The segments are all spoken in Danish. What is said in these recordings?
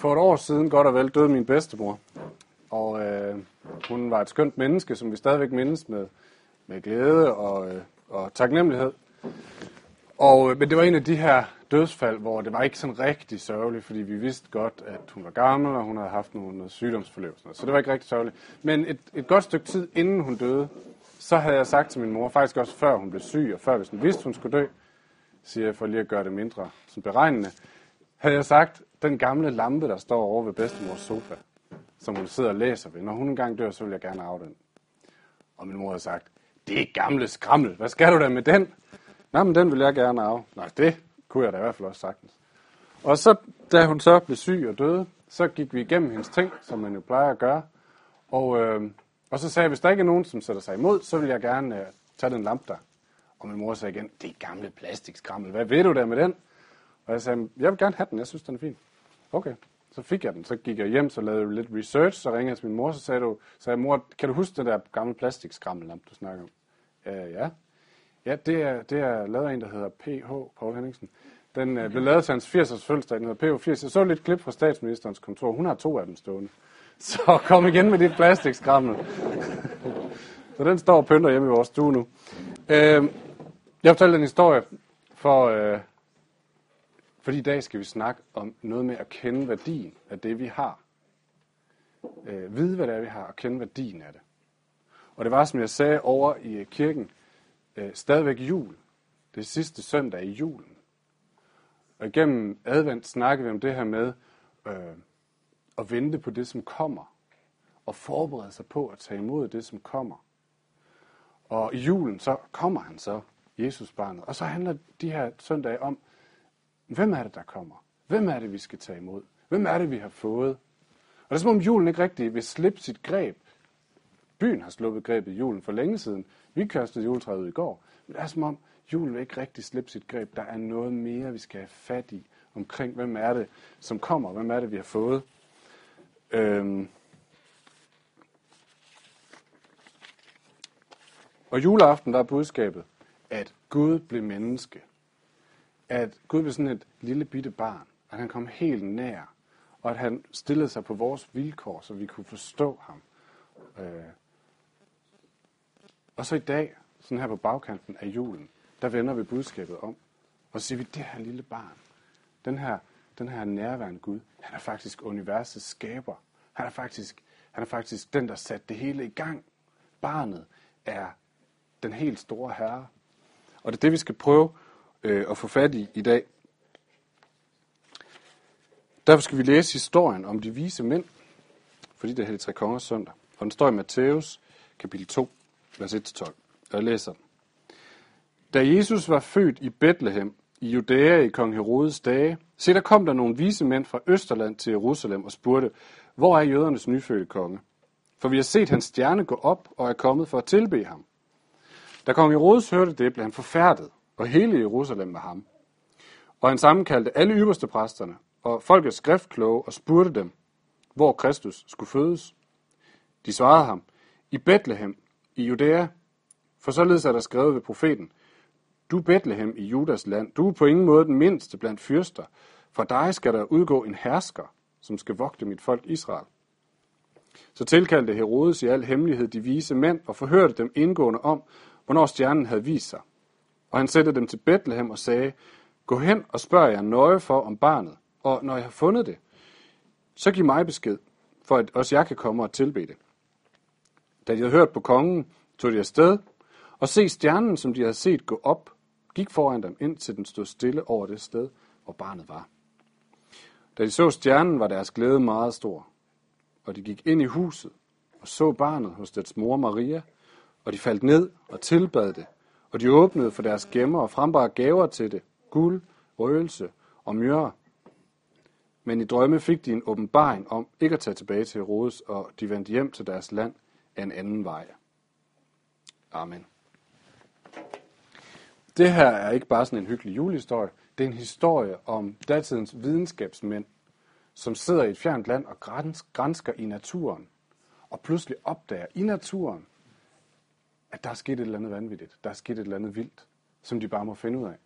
For et år siden, godt og vel, døde min bedstemor. Og øh, hun var et skønt menneske, som vi stadigvæk mindes med, med glæde og, øh, og taknemmelighed. Og, øh, men det var en af de her dødsfald, hvor det var ikke sådan rigtig sørgeligt, fordi vi vidste godt, at hun var gammel, og hun havde haft nogle, noget sygdomsforløb. Så det var ikke rigtig sørgeligt. Men et, et godt stykke tid inden hun døde, så havde jeg sagt til min mor, faktisk også før hun blev syg, og før hvis hun vidste, hun skulle dø, siger jeg for lige at gøre det mindre sådan beregnende, havde jeg sagt, den gamle lampe, der står over ved bedstemors sofa, som hun sidder og læser ved, når hun engang dør, så vil jeg gerne arve den. Og min mor havde sagt, det er gamle skrammel, hvad skal du da med den? Nej, men den vil jeg gerne arve. Nej, det kunne jeg da i hvert fald også sagtens. Og så, da hun så blev syg og døde, så gik vi igennem hendes ting, som man jo plejer at gøre. Og, øh, og så sagde jeg, hvis der ikke er nogen, som sætter sig imod, så vil jeg gerne øh, tage den lampe der. Og min mor sagde igen, det er gamle plastikskrammel, hvad ved du der med den? Og jeg sagde, jeg vil gerne have den, jeg synes, den er fin. Okay, så fik jeg den. Så gik jeg hjem, så lavede jeg lidt research, så ringede jeg til min mor, så sagde, du, sagde mor, kan du huske den der gamle plastikskrammel, du snakker om? Øh, ja. Ja, det er, det er lavet af en, der hedder P.H. Poul Henningsen. Den øh, blev lavet til hans 80-års fødselsdag, den hedder P.H. 80. Jeg så lidt klip fra statsministerens kontor. Hun har to af dem stående. Så kom igen med dit plastikskrammel. så den står og pynter hjemme i vores stue nu. Øh, jeg fortalte en historie for, øh, fordi i dag skal vi snakke om noget med at kende værdien af det, vi har. Øh, vide, hvad det er, vi har, og kende værdien af det. Og det var, som jeg sagde over i kirken, øh, stadigvæk jul. Det er sidste søndag i julen. Og igennem advent snakker vi om det her med øh, at vente på det, som kommer. Og forberede sig på at tage imod det, som kommer. Og i julen, så kommer han så, Jesus barnet. Og så handler de her søndage om, Hvem er det, der kommer? Hvem er det, vi skal tage imod? Hvem er det, vi har fået? Og det er som om julen ikke rigtig vil slippe sit greb. Byen har sluppet grebet julen for længe siden. Vi kastede juletræet ud i går. Men det er som om, julen vil ikke rigtig slippe sit greb. Der er noget mere, vi skal have fat i omkring, hvem er det, som kommer? Hvem er det, vi har fået? Øhm. Og juleaften, der er budskabet, at Gud blev menneske at Gud blev sådan et lille bitte barn, at han kom helt nær, og at han stillede sig på vores vilkår, så vi kunne forstå ham. Øh. Og så i dag, sådan her på bagkanten af julen, der vender vi budskabet om, og så siger vi, det her lille barn, den her, den her nærværende Gud, han er faktisk universets skaber. Han er faktisk, han er faktisk den, der satte det hele i gang. Barnet er den helt store herre. Og det er det, vi skal prøve øh, at få fat i i dag. Derfor skal vi læse historien om de vise mænd, fordi det er Hellig Tre Kongers søndag. Og den står i Matthæus kapitel 2, vers 1-12. Og jeg læser den. Da Jesus var født i Bethlehem, i Judæa i kong Herodes dage, se der kom der nogle vise mænd fra Østerland til Jerusalem og spurgte, hvor er jødernes nyfødte konge? For vi har set hans stjerne gå op og er kommet for at tilbe ham. Da kong Herodes hørte det, blev han forfærdet, og hele Jerusalem med ham. Og han sammenkaldte alle ypperste præsterne og folkets skriftkloge og spurgte dem, hvor Kristus skulle fødes. De svarede ham, i Bethlehem, i Judæa, for således er der skrevet ved profeten, du Bethlehem i Judas land, du er på ingen måde den mindste blandt fyrster, for dig skal der udgå en hersker, som skal vogte mit folk Israel. Så tilkaldte Herodes i al hemmelighed de vise mænd og forhørte dem indgående om, hvornår stjernen havde vist sig. Og han sendte dem til Bethlehem og sagde, Gå hen og spørg jer nøje for om barnet, og når jeg har fundet det, så giv mig besked, for at også jeg kan komme og tilbe det. Da de havde hørt på kongen, tog de afsted, og se stjernen, som de havde set gå op, gik foran dem, indtil den stod stille over det sted, hvor barnet var. Da de så stjernen, var deres glæde meget stor, og de gik ind i huset og så barnet hos dets mor Maria, og de faldt ned og tilbad det. Og de åbnede for deres gemmer og frembar gaver til det, guld, røgelse og myrre. Men i drømme fik de en åbenbaring om ikke at tage tilbage til Herodes, og de vendte hjem til deres land af en anden vej. Amen. Det her er ikke bare sådan en hyggelig julehistorie. Det er en historie om datidens videnskabsmænd, som sidder i et fjernt land og grænsker i naturen, og pludselig opdager i naturen, at der er sket et eller andet vanvittigt. Der er sket et eller andet vildt, som de bare må finde ud af.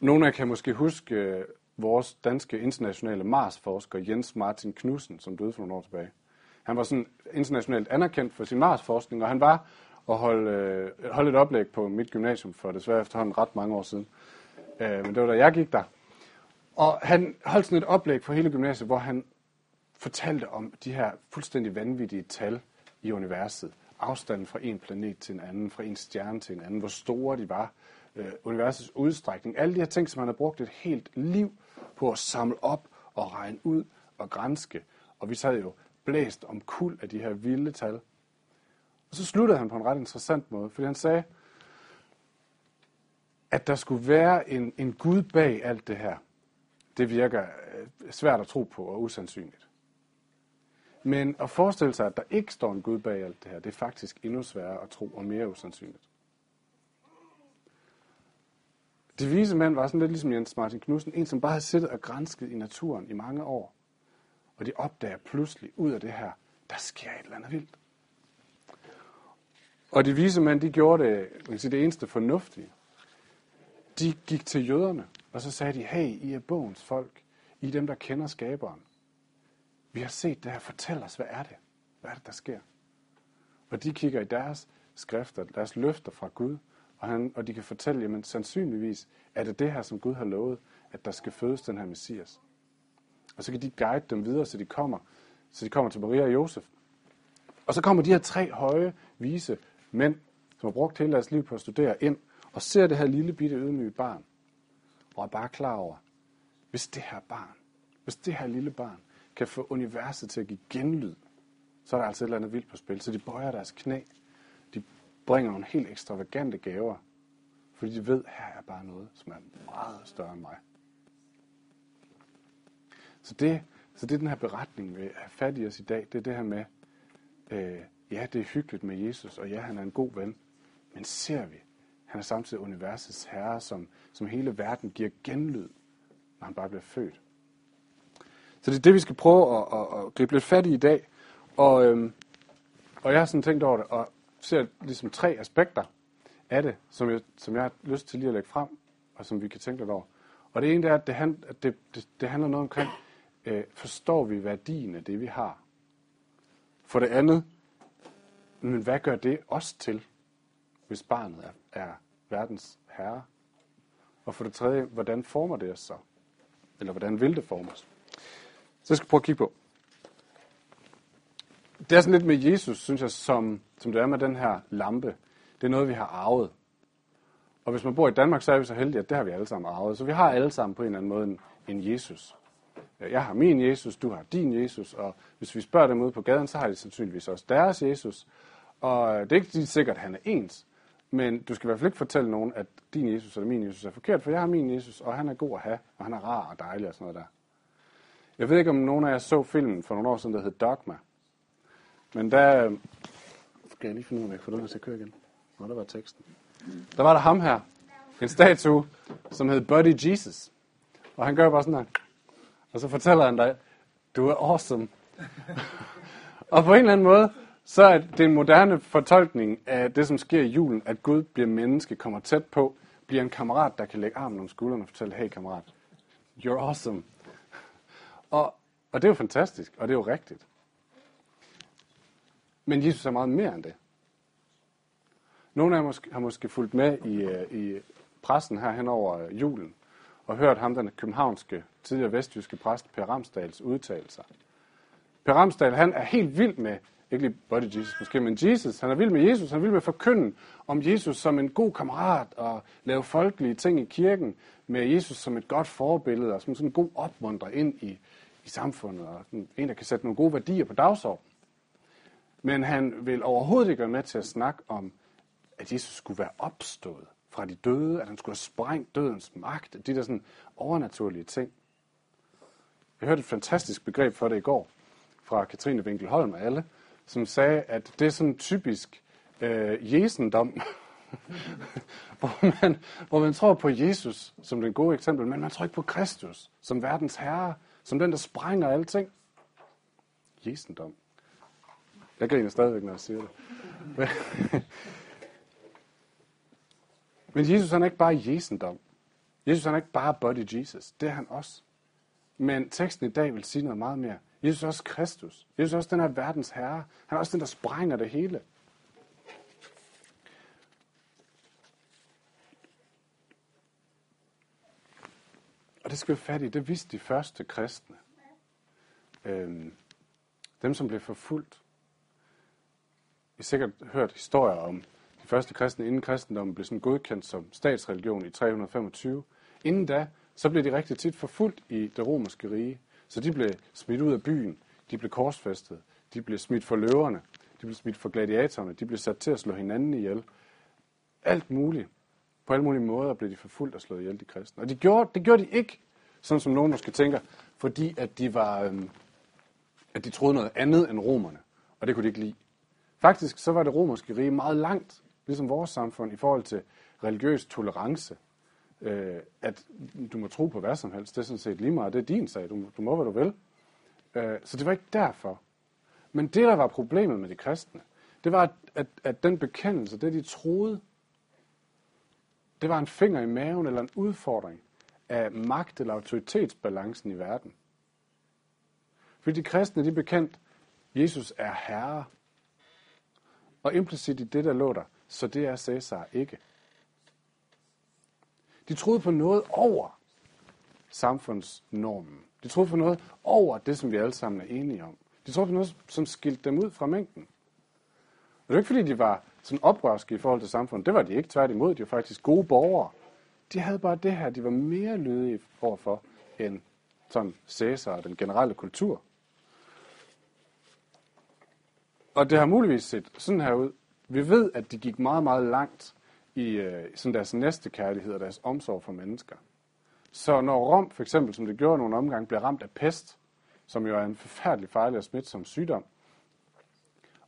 Nogle af jer kan måske huske, øh, vores danske internationale Mars-forsker Jens Martin Knudsen, som døde for nogle år tilbage. Han var sådan internationalt anerkendt for sin Mars-forskning, og han var og holde, øh, holde et oplæg på mit gymnasium for desværre efterhånden ret mange år siden. Øh, men det var da jeg gik der. Og han holdt sådan et oplæg for hele gymnasiet, hvor han fortalte om de her fuldstændig vanvittige tal i universet. Afstanden fra en planet til en anden, fra en stjerne til en anden, hvor store de var, øh, universets udstrækning, alle de her ting, som han har brugt et helt liv på at samle op og regne ud og grænske. Og vi sad jo blæst om kul af de her vilde tal. Og så sluttede han på en ret interessant måde, fordi han sagde, at der skulle være en, en Gud bag alt det her. Det virker øh, svært at tro på og usandsynligt. Men at forestille sig, at der ikke står en Gud bag alt det her, det er faktisk endnu sværere at tro og mere usandsynligt. De vise mænd var sådan lidt ligesom Jens Martin Knudsen, en som bare havde siddet og grænsket i naturen i mange år. Og de opdager pludselig ud af det her, der sker et eller andet vildt. Og de vise mænd, de gjorde det, man kan sige, det eneste fornuftige. De gik til jøderne, og så sagde de, hey, I er bogens folk. I er dem, der kender skaberen. Vi har set det her. Fortæl os, hvad er det? Hvad er det, der sker? Og de kigger i deres skrifter, deres løfter fra Gud, og, han, og de kan fortælle, jamen sandsynligvis er det det her, som Gud har lovet, at der skal fødes den her Messias. Og så kan de guide dem videre, så de kommer, så de kommer til Maria og Josef. Og så kommer de her tre høje, vise mænd, som har brugt hele deres liv på at studere ind, og ser det her lille bitte ydmyge barn, og er bare klar over, hvis det her barn, hvis det her lille barn kan få universet til at give genlyd, så er der altså et eller andet vildt på spil. Så de bøjer deres knæ. De bringer nogle helt ekstravagante gaver, fordi de ved, at her er bare noget, som er meget større end mig. Så det, så det er den her beretning, vi har fat i os i dag. Det er det her med, øh, ja, det er hyggeligt med Jesus, og ja, han er en god ven. Men ser vi, han er samtidig universets herre, som, som hele verden giver genlyd, når han bare bliver født. Så det er det, vi skal prøve at, at, at gribe lidt fat i i dag. Og, øhm, og jeg har sådan tænkt over det, og ser ligesom tre aspekter af det, som jeg, som jeg har lyst til lige at lægge frem, og som vi kan tænke lidt over. Og det ene er, at det, hand, at det, det, det handler noget omkring, øh, forstår vi værdien af det, vi har? For det andet, men hvad gør det os til, hvis barnet er, er verdens herre? Og for det tredje, hvordan former det os så? Eller hvordan vil det forme os? Så jeg skal prøve at kigge på. Det er sådan lidt med Jesus, synes jeg, som, som det er med den her lampe. Det er noget, vi har arvet. Og hvis man bor i Danmark, så er vi så heldige, at det har vi alle sammen arvet. Så vi har alle sammen på en eller anden måde en, en Jesus. Jeg har min Jesus, du har din Jesus, og hvis vi spørger dem ude på gaden, så har de sandsynligvis også deres Jesus. Og det er ikke sikkert, at han er ens, men du skal i hvert fald ikke fortælle nogen, at din Jesus eller min Jesus er forkert, for jeg har min Jesus, og han er god at have, og han er rar og dejlig og sådan noget der. Jeg ved ikke, om nogen af jer så filmen for nogle år siden, der hed Dogma. Men der... Øh, skal jeg lige finde ud af, om jeg kan få den til at køre igen? Nå, der var teksten. Der var der ham her. En statue, som hed Buddy Jesus. Og han gør bare sådan her. Og så fortæller han dig, du er awesome. og på en eller anden måde, så er det en moderne fortolkning af det, som sker i julen, at Gud bliver menneske, kommer tæt på, bliver en kammerat, der kan lægge armen om skulderen og fortælle, hey kammerat, you're awesome. Og, og det er jo fantastisk, og det er jo rigtigt. Men Jesus er meget mere end det. Nogle af jer måske, har måske fulgt med i, øh, i pressen her hen over julen, og hørt ham, den københavnske, tidligere vestjyske præst, Per Ramsdals udtalelser. Per Ramsdal, han er helt vild med, ikke lige body Jesus måske, men Jesus. Han er vild med Jesus. Han er vild med at forkynde om Jesus som en god kammerat og lave folkelige ting i kirken med Jesus som et godt forbillede og som sådan en god opmuntrer ind i, i samfundet og en, der kan sætte nogle gode værdier på dagsordenen. Men han vil overhovedet ikke være med til at snakke om, at Jesus skulle være opstået fra de døde, at han skulle have sprængt dødens magt, de der sådan overnaturlige ting. Jeg hørte et fantastisk begreb for det i går fra Katrine Winkelholm og alle, som sagde, at det er sådan typisk øh, jesendom, hvor, man, hvor man tror på Jesus som den gode eksempel, men man tror ikke på Kristus som verdens herre, som den, der sprænger alting. Jesendom. Jeg griner stadigvæk, når jeg siger det. Men Jesus han er ikke bare Jesendom. Jesus han er ikke bare body Jesus. Det er han også. Men teksten i dag vil sige noget meget mere. Jesus er også Kristus. Jesus er også den her verdens herre. Han er også den, der sprænger det hele. Det skal vi fat i. Det vidste de første kristne. Øhm, dem, som blev forfulgt. I har sikkert hørt historier om de første kristne, inden kristendommen blev sådan godkendt som statsreligion i 325. Inden da, så blev de rigtig tit forfulgt i det romerske rige. Så de blev smidt ud af byen, de blev korsfæstet, de blev smidt for løverne, de blev smidt for gladiatorerne, de blev sat til at slå hinanden ihjel. Alt muligt. På alle mulige måder blev de forfulgt og slået ihjel, de kristne. Og de gjorde, det gjorde de ikke, sådan som nogen måske tænker, fordi at de var, øhm, at de troede noget andet end romerne, og det kunne de ikke lide. Faktisk så var det romerske rige meget langt, ligesom vores samfund, i forhold til religiøs tolerance. Øh, at du må tro på hvad som helst, det er sådan set lige meget, det er din sag, du, du må hvad du vil. Øh, så det var ikke derfor. Men det, der var problemet med de kristne, det var, at, at, at den bekendelse, det de troede, det var en finger i maven eller en udfordring af magt- eller autoritetsbalancen i verden. Fordi de kristne, de bekendt, Jesus er herre. Og implicit i det, der lå der, så det er Cæsar ikke. De troede på noget over samfundsnormen. De troede på noget over det, som vi alle sammen er enige om. De troede på noget, som skilte dem ud fra mængden. Og det er ikke, fordi de var sådan oprørske i forhold til samfundet. Det var de ikke. Tværtimod, de var faktisk gode borgere. De havde bare det her, de var mere lydige overfor end sådan Cæsar og den generelle kultur. Og det har muligvis set sådan her ud. Vi ved, at de gik meget, meget langt i øh, sådan deres næste kærlighed og deres omsorg for mennesker. Så når Rom, for eksempel, som det gjorde nogle omgange, bliver ramt af pest, som jo er en forfærdelig farlig og smitsom sygdom,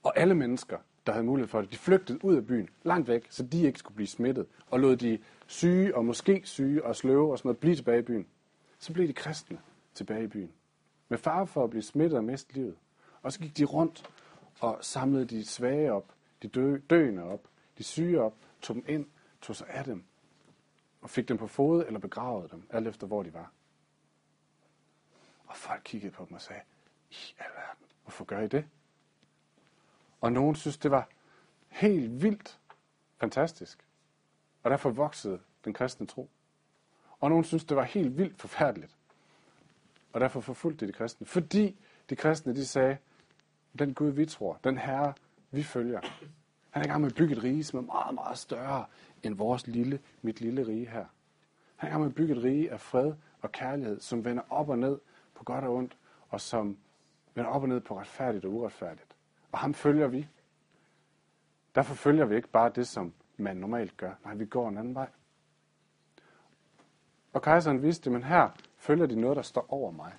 og alle mennesker, der havde mulighed for det, de flygtede ud af byen, langt væk, så de ikke skulle blive smittet, og lod de syge og måske syge og sløve og sådan noget blive tilbage i byen. Så blev de kristne tilbage i byen, med far for at blive smittet og miste livet. Og så gik de rundt og samlede de svage op, de dø, døende op, de syge op, tog dem ind, tog sig af dem, og fik dem på fod eller begravede dem, alt efter hvor de var. Og folk kiggede på dem og sagde, i alverden, hvorfor gør I det? Og nogen synes, det var helt vildt fantastisk. Og derfor voksede den kristne tro. Og nogen synes, det var helt vildt forfærdeligt. Og derfor forfulgte de, de kristne. Fordi de kristne, de sagde, den Gud, vi tror, den Herre, vi følger, han er i gang med at bygge et rige, som er meget, meget større end vores lille, mit lille rige her. Han er i gang med at bygge et rige af fred og kærlighed, som vender op og ned på godt og ondt, og som vender op og ned på retfærdigt og uretfærdigt. Og ham følger vi. Derfor følger vi ikke bare det, som man normalt gør. Nej, vi går en anden vej. Og kejseren vidste, men her følger de noget, der står over mig.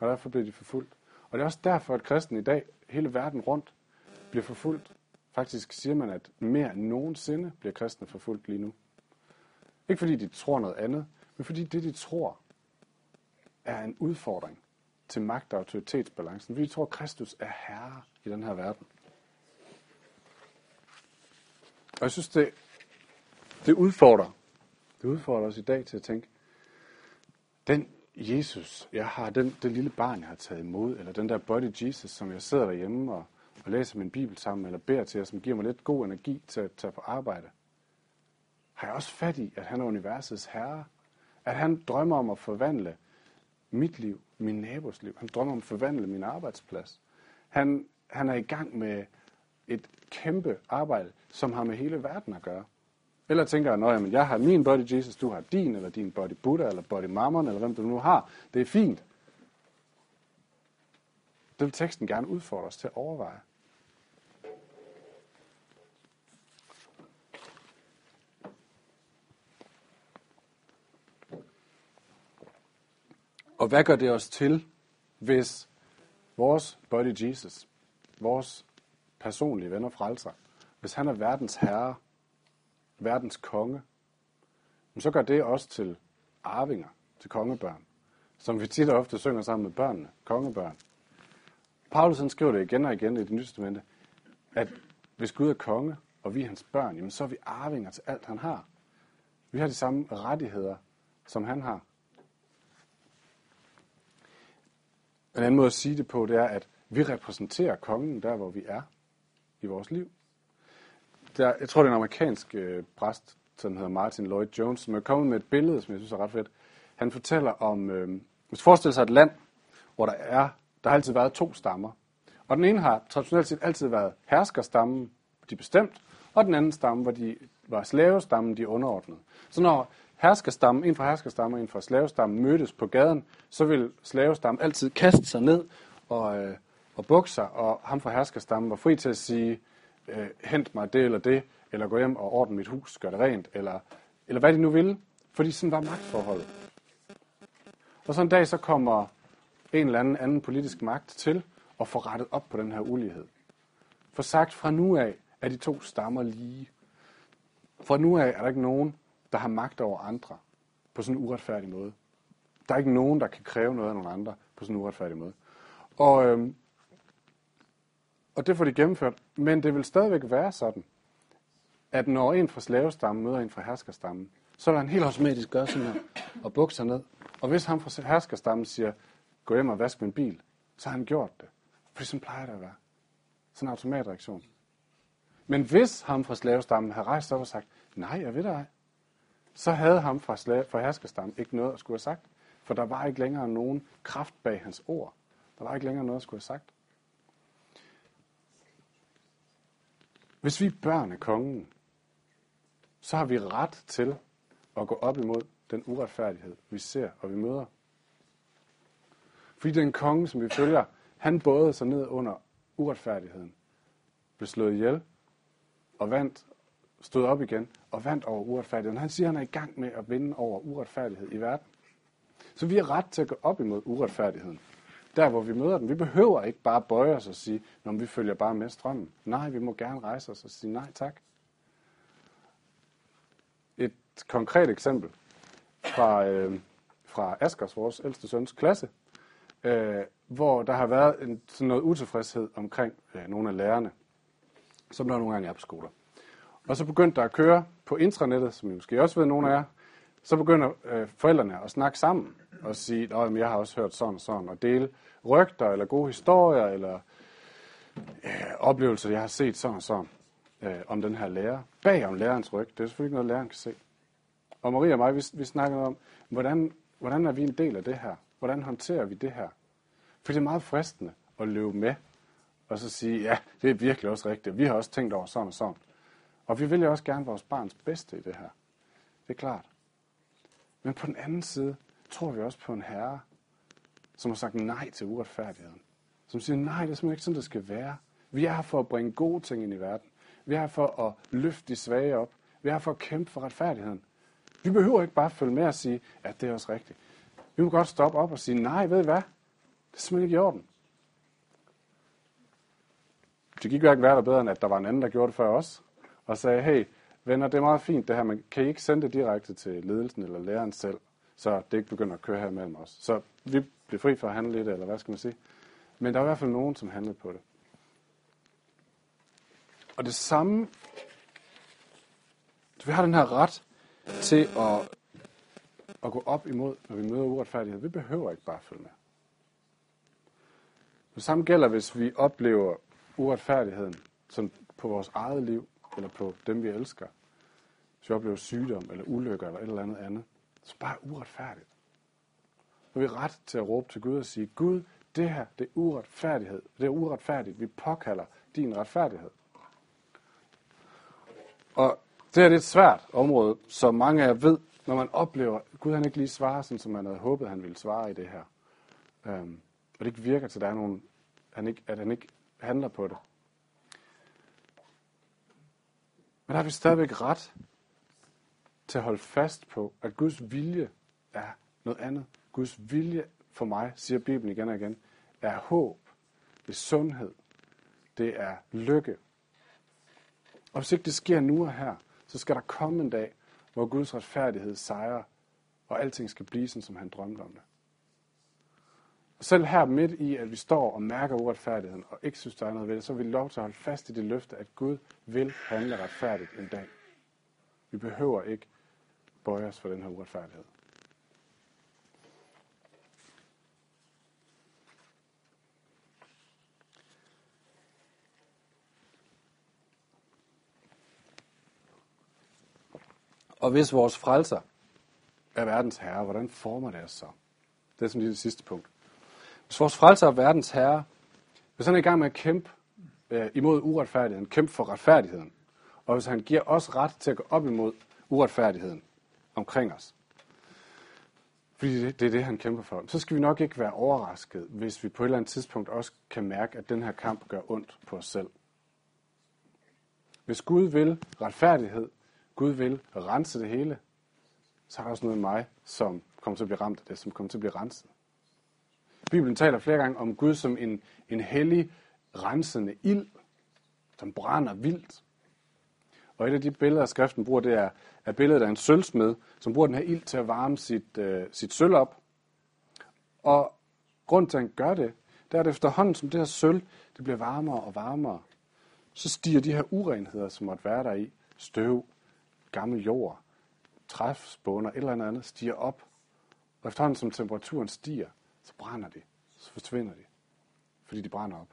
Og derfor bliver de forfulgt. Og det er også derfor, at kristen i dag, hele verden rundt, bliver forfulgt. Faktisk siger man, at mere end nogensinde bliver kristne forfulgt lige nu. Ikke fordi de tror noget andet, men fordi det, de tror, er en udfordring til magt- og autoritetsbalancen. Vi tror, at Kristus er herre i den her verden. Og jeg synes, det, det udfordrer. Det udfordrer os i dag til at tænke, den Jesus, jeg har, den, det lille barn, jeg har taget imod, eller den der body Jesus, som jeg sidder derhjemme og, og læser min bibel sammen, eller beder til, og som giver mig lidt god energi til at tage på arbejde, har jeg også fat i, at han er universets herre. At han drømmer om at forvandle mit liv, min nabos liv. Han drømmer om at forvandle min arbejdsplads. Han, han er i gang med et kæmpe arbejde, som har med hele verden at gøre. Eller tænker jeg, at jeg har min body Jesus, du har din, eller din body Buddha, eller body Mammon, eller hvem du nu har. Det er fint. Det vil teksten gerne udfordre os til at overveje. Og hvad gør det os til, hvis vores body Jesus, vores personlige og frelser, hvis han er verdens herre, verdens konge, så gør det også til arvinger, til kongebørn, som vi tit og ofte synger sammen med børnene, kongebørn. Paulus han skriver det igen og igen i det nye testamente, at hvis Gud er konge, og vi er hans børn, jamen så er vi arvinger til alt, han har. Vi har de samme rettigheder, som han har. En anden måde at sige det på, det er, at vi repræsenterer kongen der, hvor vi er i vores liv. Der, jeg tror, det er en amerikansk øh, præst, som hedder Martin Lloyd Jones, som er kommet med et billede, som jeg synes er ret fedt. Han fortæller om, øh, hvis forestiller sig et land, hvor der er, der har altid været to stammer. Og den ene har traditionelt set altid været herskerstammen, de bestemt, og den anden stamme, hvor de var slavestammen, de underordnede. Så når herskerstammen, en fra herskerstammen og en fra slavestammen mødtes på gaden, så vil slavestammen altid kaste sig ned og, øh, og bukser, og ham fra herskerstammen var fri til at sige, øh, hent mig det eller det, eller gå hjem og ordne mit hus, gør det rent, eller, eller hvad de nu ville, fordi sådan var magtforholdet. Og så en dag så kommer en eller anden anden politisk magt til at få rettet op på den her ulighed. For sagt fra nu af er de to stammer lige. Fra nu af er der ikke nogen, der har magt over andre på sådan en uretfærdig måde. Der er ikke nogen, der kan kræve noget af nogle andre på sådan en uretfærdig måde. Og, øhm, og det får de gennemført. Men det vil stadigvæk være sådan, at når en fra slavestammen møder en fra herskerstammen, så vil han helt automatisk gøre sådan her og bukke sig ned. Og hvis han fra herskerstammen siger, gå hjem og vask min bil, så har han gjort det. Fordi sådan plejer det at være. Sådan en automatreaktion. Men hvis ham fra slavestammen havde rejst op og sagt, nej, jeg ved det ej, så havde ham fra, slave, fra herskerstammen ikke noget at skulle have sagt. For der var ikke længere nogen kraft bag hans ord. Der var ikke længere noget at skulle have sagt. Hvis vi er børn af kongen, så har vi ret til at gå op imod den uretfærdighed, vi ser og vi møder. Fordi den konge, som vi følger, han både sig ned under uretfærdigheden, blev slået ihjel og vandt, stod op igen og vandt over uretfærdigheden. Han siger, at han er i gang med at vinde over uretfærdighed i verden. Så vi har ret til at gå op imod uretfærdigheden. Der, hvor vi møder den. Vi behøver ikke bare bøje os og sige, når vi følger bare med strømmen. Nej, vi må gerne rejse os og sige nej tak. Et konkret eksempel fra, øh, fra Askers, vores ældste søns klasse, øh, hvor der har været en, sådan noget utilfredshed omkring øh, nogle af lærerne, som der nogle gange er på skoler. Og så begyndte der at køre på intranettet, som I måske også ved, nogle af jer, så begynder øh, forældrene at snakke sammen og sige, at jeg har også hørt sådan og sådan, og dele rygter eller gode historier eller øh, oplevelser, jeg har set sådan og sådan øh, om den her lærer. Bag om lærerens ryg, det er selvfølgelig ikke noget, læreren kan se. Og Maria og mig, vi, vi snakkede om, hvordan, hvordan er vi en del af det her? Hvordan håndterer vi det her? For det er meget fristende at løbe med, og så sige, ja, det er virkelig også rigtigt. Vi har også tænkt over sådan og sådan. Og vi vil jo også gerne vores barns bedste i det her. Det er klart. Men på den anden side tror vi også på en herre, som har sagt nej til uretfærdigheden. Som siger, nej, det er simpelthen ikke sådan, det skal være. Vi er her for at bringe gode ting ind i verden. Vi er her for at løfte de svage op. Vi er her for at kæmpe for retfærdigheden. Vi behøver ikke bare følge med og sige, at det er også rigtigt. Vi må godt stoppe op og sige, nej, ved I hvad? Det er simpelthen ikke i orden. Det gik hverken værre bedre, end at der var en anden, der gjorde det før os. Og sagde, hey, venner, det er meget fint det her, men kan I ikke sende det direkte til ledelsen eller læreren selv, så det ikke begynder at køre her mellem os. Så vi blev fri for at handle lidt, eller hvad skal man sige. Men der var i hvert fald nogen, som handlede på det. Og det samme, vi har den her ret til at, at gå op imod, når vi møder uretfærdighed. Vi behøver ikke bare at følge med. Det samme gælder, hvis vi oplever uretfærdigheden som på vores eget liv, eller på dem, vi elsker. Hvis vi oplever sygdom, eller ulykker, eller et eller andet andet, som bare er uretfærdigt. har vi ret til at råbe til Gud og sige, Gud, det her, det er uretfærdighed. Det er uretfærdigt. Vi påkalder din retfærdighed. Og det er et svært område, som mange af jer ved, når man oplever, at Gud han ikke lige svarer, sådan som man havde håbet, han ville svare i det her. Um, og det ikke virker til, at, der er nogen, han ikke, at han ikke handler på det. Men der har vi stadigvæk ret til at holde fast på, at Guds vilje er noget andet. Guds vilje for mig, siger Bibelen igen og igen, er håb, det er sundhed, det er lykke. Og hvis ikke det sker nu og her, så skal der komme en dag, hvor Guds retfærdighed sejrer, og alting skal blive sådan, som han drømte om det. Og selv her midt i, at vi står og mærker uretfærdigheden, og ikke synes, der er noget ved det, så er vi lov til at holde fast i det løfte, at Gud vil handle retfærdigt en dag. Vi behøver ikke bøje os for den her uretfærdighed. Og hvis vores frelser er verdens herre, hvordan former det os så? Det er som det sidste punkt. Hvis vores frelser er verdens herre, hvis han er i gang med at kæmpe øh, imod uretfærdigheden, kæmpe for retfærdigheden, og hvis han giver os ret til at gå op imod uretfærdigheden, omkring os, fordi det, det er det, han kæmper for, så skal vi nok ikke være overrasket, hvis vi på et eller andet tidspunkt også kan mærke, at den her kamp gør ondt på os selv. Hvis Gud vil retfærdighed, Gud vil rense det hele, så er der også noget i mig, som kommer til at blive ramt af det, som kommer til at blive renset. Bibelen taler flere gange om Gud som en, en hellig, rensende ild, som brænder vildt. Og et af de billeder, skriften bruger, det er, er billedet af en sølvsmed, som bruger den her ild til at varme sit, øh, sit sølv op. Og grund til, at han gør det, det er, at efterhånden, som det her sølv det bliver varmere og varmere, så stiger de her urenheder, som måtte være der i, støv, gammel jord, træfspåner, et eller andet, stiger op. Og efterhånden, som temperaturen stiger, så brænder de, så forsvinder de, fordi de brænder op.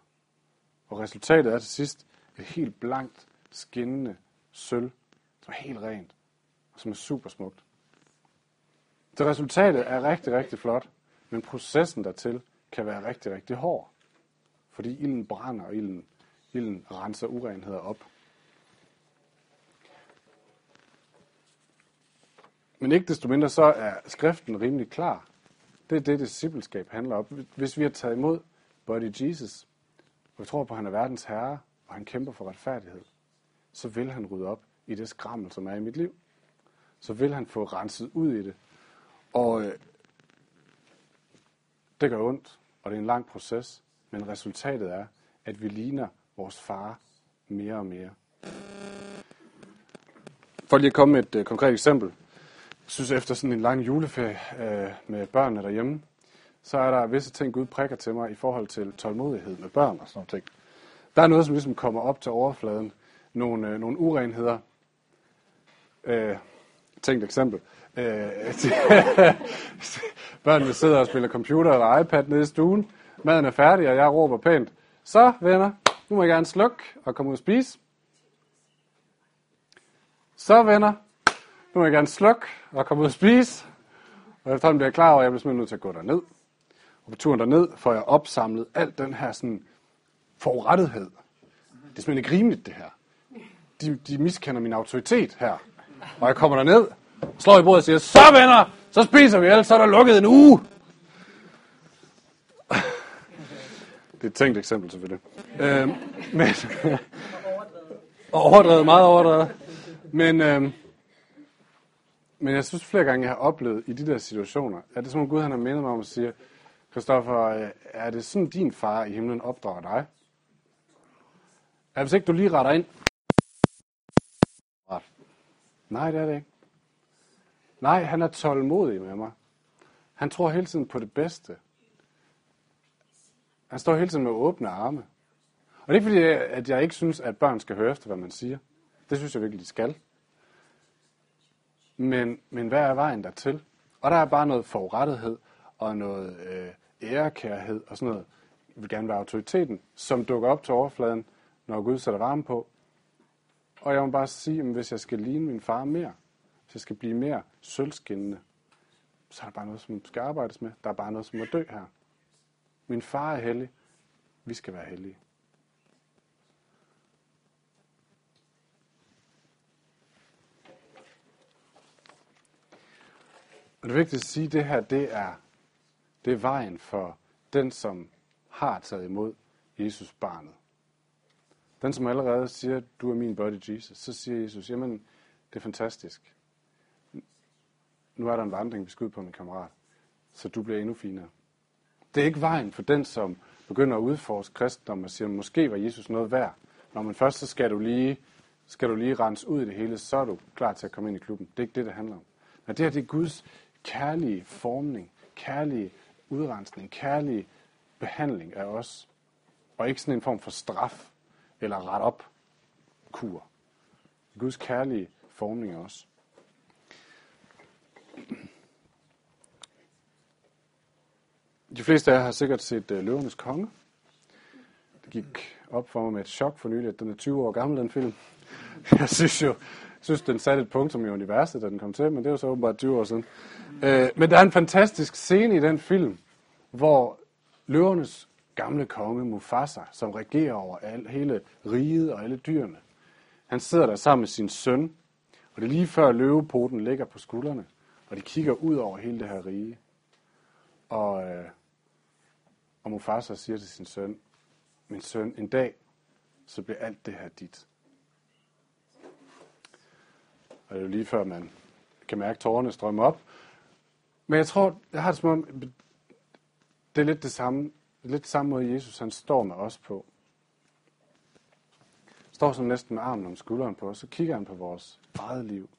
Og resultatet er til sidst et helt blankt, skinnende sølv, som er helt rent, og som er super smukt. Så resultatet er rigtig, rigtig flot, men processen dertil kan være rigtig, rigtig hård. Fordi ilden brænder, og ilden, ilden renser urenheder op. Men ikke desto mindre så er skriften rimelig klar. Det er det, discipleskab handler om. Hvis vi har taget imod Body Jesus, og vi tror på, at han er verdens herre, og han kæmper for retfærdighed, så vil han rydde op i det skrammel, som er i mit liv. Så vil han få renset ud i det. Og øh, det gør ondt, og det er en lang proces, men resultatet er, at vi ligner vores far mere og mere. For lige at komme med et øh, konkret eksempel. Jeg synes, efter sådan en lang juleferie øh, med børnene derhjemme, så er der visse ting, Gud prikker til mig i forhold til tålmodighed med børn og sådan noget. Der er noget, som ligesom kommer op til overfladen. Nogle, øh, nogle urenheder. Øh, tænkt eksempel. Øh, børnene sidder og spiller computer eller iPad nede i stuen. Maden er færdig, og jeg råber pænt. Så, venner, nu må jeg gerne slukke og komme ud og spise. Så, venner, nu må jeg gerne slukke og komme ud og spise. Og efterhånden bliver jeg klar over, at jeg bliver simpelthen nødt til at gå derned. Og på turen derned får jeg opsamlet alt den her sådan forurettethed. Det er simpelthen ikke rimeligt, det her. De, de miskender min autoritet her. Og jeg kommer derned, slår i bordet og siger, så venner, så spiser vi ellers så er der lukket en uge. Det er et tænkt eksempel selvfølgelig. Øhm, men, og overdrevet, meget overdrevet. Men, øhm, men jeg synes flere gange, jeg har oplevet i de der situationer, at det er som om Gud han har mindet mig om at sige, Kristoffer, øh, er det sådan din far i himlen opdrager dig? At hvis ikke du lige retter ind? Nej, det er det ikke. Nej, han er tålmodig med mig. Han tror hele tiden på det bedste. Han står hele tiden med åbne arme. Og det er ikke fordi, at jeg ikke synes, at børn skal høre efter, hvad man siger. Det synes jeg virkelig, de skal. Men, men hvad er vejen dertil? Og der er bare noget forurettethed og noget øh, ærekærhed og sådan noget. Jeg vil gerne være autoriteten, som dukker op til overfladen, når Gud sætter varme på. Og jeg må bare sige, at hvis jeg skal ligne min far mere, hvis jeg skal blive mere sølvskinnende, så er der bare noget, som skal arbejdes med. Der er bare noget, som må dø her. Min far er hellig. Vi skal være hellige. Og det er vigtigt at sige, at det her, det er, det er vejen for den, som har taget imod Jesus barnet. Den, som allerede siger, du er min body Jesus, så siger Jesus, jamen, det er fantastisk. Nu er der en vandring, vi skal ud på, min kammerat, så du bliver endnu finere. Det er ikke vejen for den, som begynder at udforske kristendom og siger, måske var Jesus noget værd. Når man først så skal du lige, skal du lige rense ud i det hele, så er du klar til at komme ind i klubben. Det er ikke det, det handler om. Men det her det er Guds kærlige formning, kærlige udrensning, kærlige behandling af os. Og ikke sådan en form for straf eller ret op kur. Guds kærlige formning også. os. De fleste af jer har sikkert set øh, uh, Løvernes Konge. Det gik op for mig med et chok for nylig, at den er 20 år gammel, den film. Jeg synes jo, synes, den satte et punktum i universet, da den kom til, men det er jo så åbenbart 20 år siden. Øh, men der er en fantastisk scene i den film, hvor løvernes gamle konge Mufasa, som regerer over al, hele riget og alle dyrene, han sidder der sammen med sin søn, og det er lige før løvepoten ligger på skuldrene, og de kigger ud over hele det her rige. Og, øh, og Mufasa siger til sin søn, min søn, en dag, så bliver alt det her dit. Og det er jo lige før, man kan mærke tårerne strømme op. Men jeg tror, jeg har det som om, det er lidt det samme, lidt samme måde, Jesus han står med os på. Står som næsten med armen om skulderen på os, så kigger han på vores eget liv,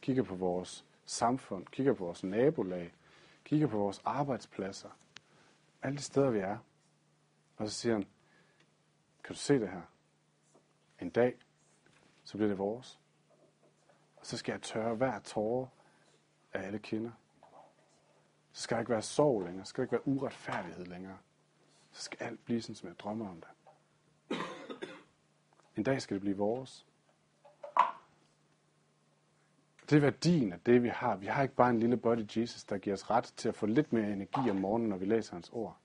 kigger på vores samfund, kigger på vores nabolag, kigger på vores arbejdspladser, alle de steder, vi er. Og så siger han, kan du se det her? En dag, så bliver det vores. Og så skal jeg tørre hver tårer af alle kinder. Så skal der ikke være sorg længere. Så skal der ikke være uretfærdighed længere. Så skal alt blive sådan, som jeg drømmer om det. En dag skal det blive vores. Det er værdien af det, vi har. Vi har ikke bare en lille body Jesus, der giver os ret til at få lidt mere energi om morgenen, når vi læser hans ord.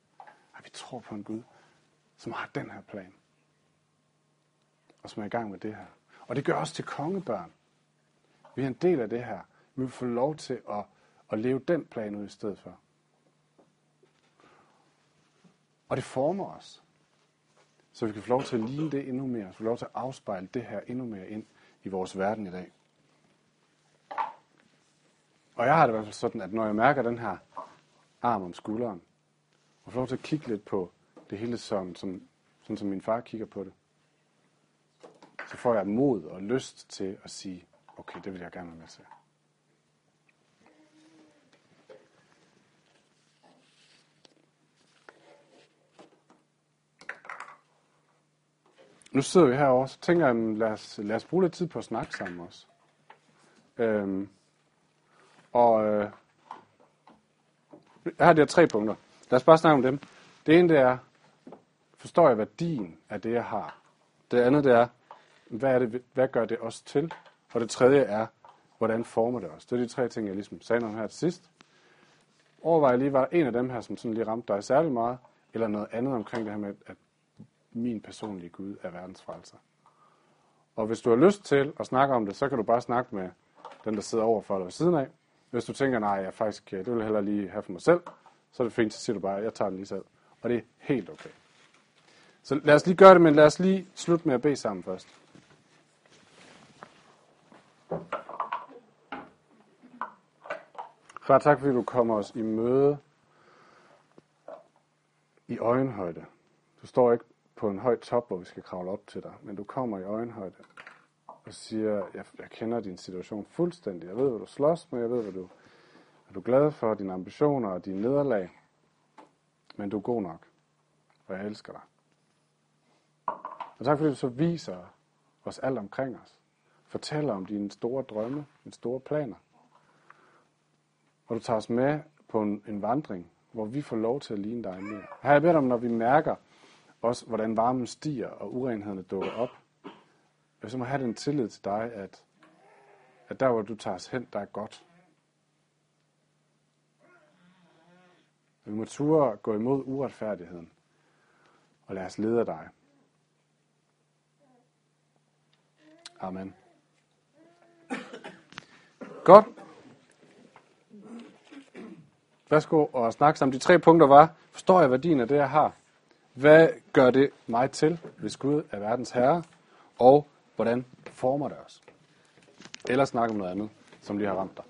At vi tror på en Gud, som har den her plan. Og som er i gang med det her. Og det gør os til kongebørn. Vi er en del af det her. Vi vil få lov til at, at leve den plan ud i stedet for. Og det former os. Så vi kan få lov til at ligne det endnu mere. Få lov til at afspejle det her endnu mere ind i vores verden i dag. Og jeg har det i hvert fald sådan, at når jeg mærker den her arm om skulderen, og får lov til at kigge lidt på det hele som, som, sådan som min far kigger på det, så får jeg mod og lyst til at sige, okay, det vil jeg gerne være med til. Nu sidder vi herovre, så tænker jeg, lad os, lad os bruge lidt tid på at snakke sammen også. Øhm, og øh, jeg har de her tre punkter. Lad os bare snakke om dem. Det ene det er, forstår jeg værdien af det, jeg har? Det andet det er, hvad, er det, hvad gør det os til? Og det tredje er, hvordan former det os? Det er de tre ting, jeg ligesom sagde om her til sidst. Overvej lige, var der en af dem her, som sådan lige ramte dig særlig meget, eller noget andet omkring det her med, at min personlige Gud er verdens frelser. Og hvis du har lyst til at snakke om det, så kan du bare snakke med den, der sidder over for dig ved siden af. Hvis du tænker, nej, jeg faktisk, øh, det vil jeg hellere lige have for mig selv, så er det fint, så siger du bare, jeg tager den lige selv. Og det er helt okay. Så lad os lige gøre det, men lad os lige slutte med at bede sammen først. Far, tak fordi du kommer os i møde i øjenhøjde. Du står ikke på en høj top, hvor vi skal kravle op til dig, men du kommer i øjenhøjde og siger, jeg, jeg kender din situation fuldstændig. Jeg ved, hvad du slås med, jeg ved, hvad du, hvad du er glad for, dine ambitioner og dine nederlag. Men du er god nok, og jeg elsker dig. Og tak fordi du så viser os alt omkring os. Fortæller om dine store drømme, dine store planer. Og du tager os med på en, en vandring, hvor vi får lov til at ligne dig mere. Her jeg bedt om, når vi mærker også, hvordan varmen stiger og urenhederne dukker op, jeg så må have den tillid til dig, at, at der, hvor du tager os hen, der er godt. Vi må ture gå imod uretfærdigheden og lade os lede af dig. Amen. Godt. Værsgo og snak sammen. De tre punkter var, forstår jeg værdien af det, jeg har? Hvad gør det mig til, hvis Gud er verdens herre? Og hvordan former det os? Eller snakke om noget andet, som lige har ramt dig.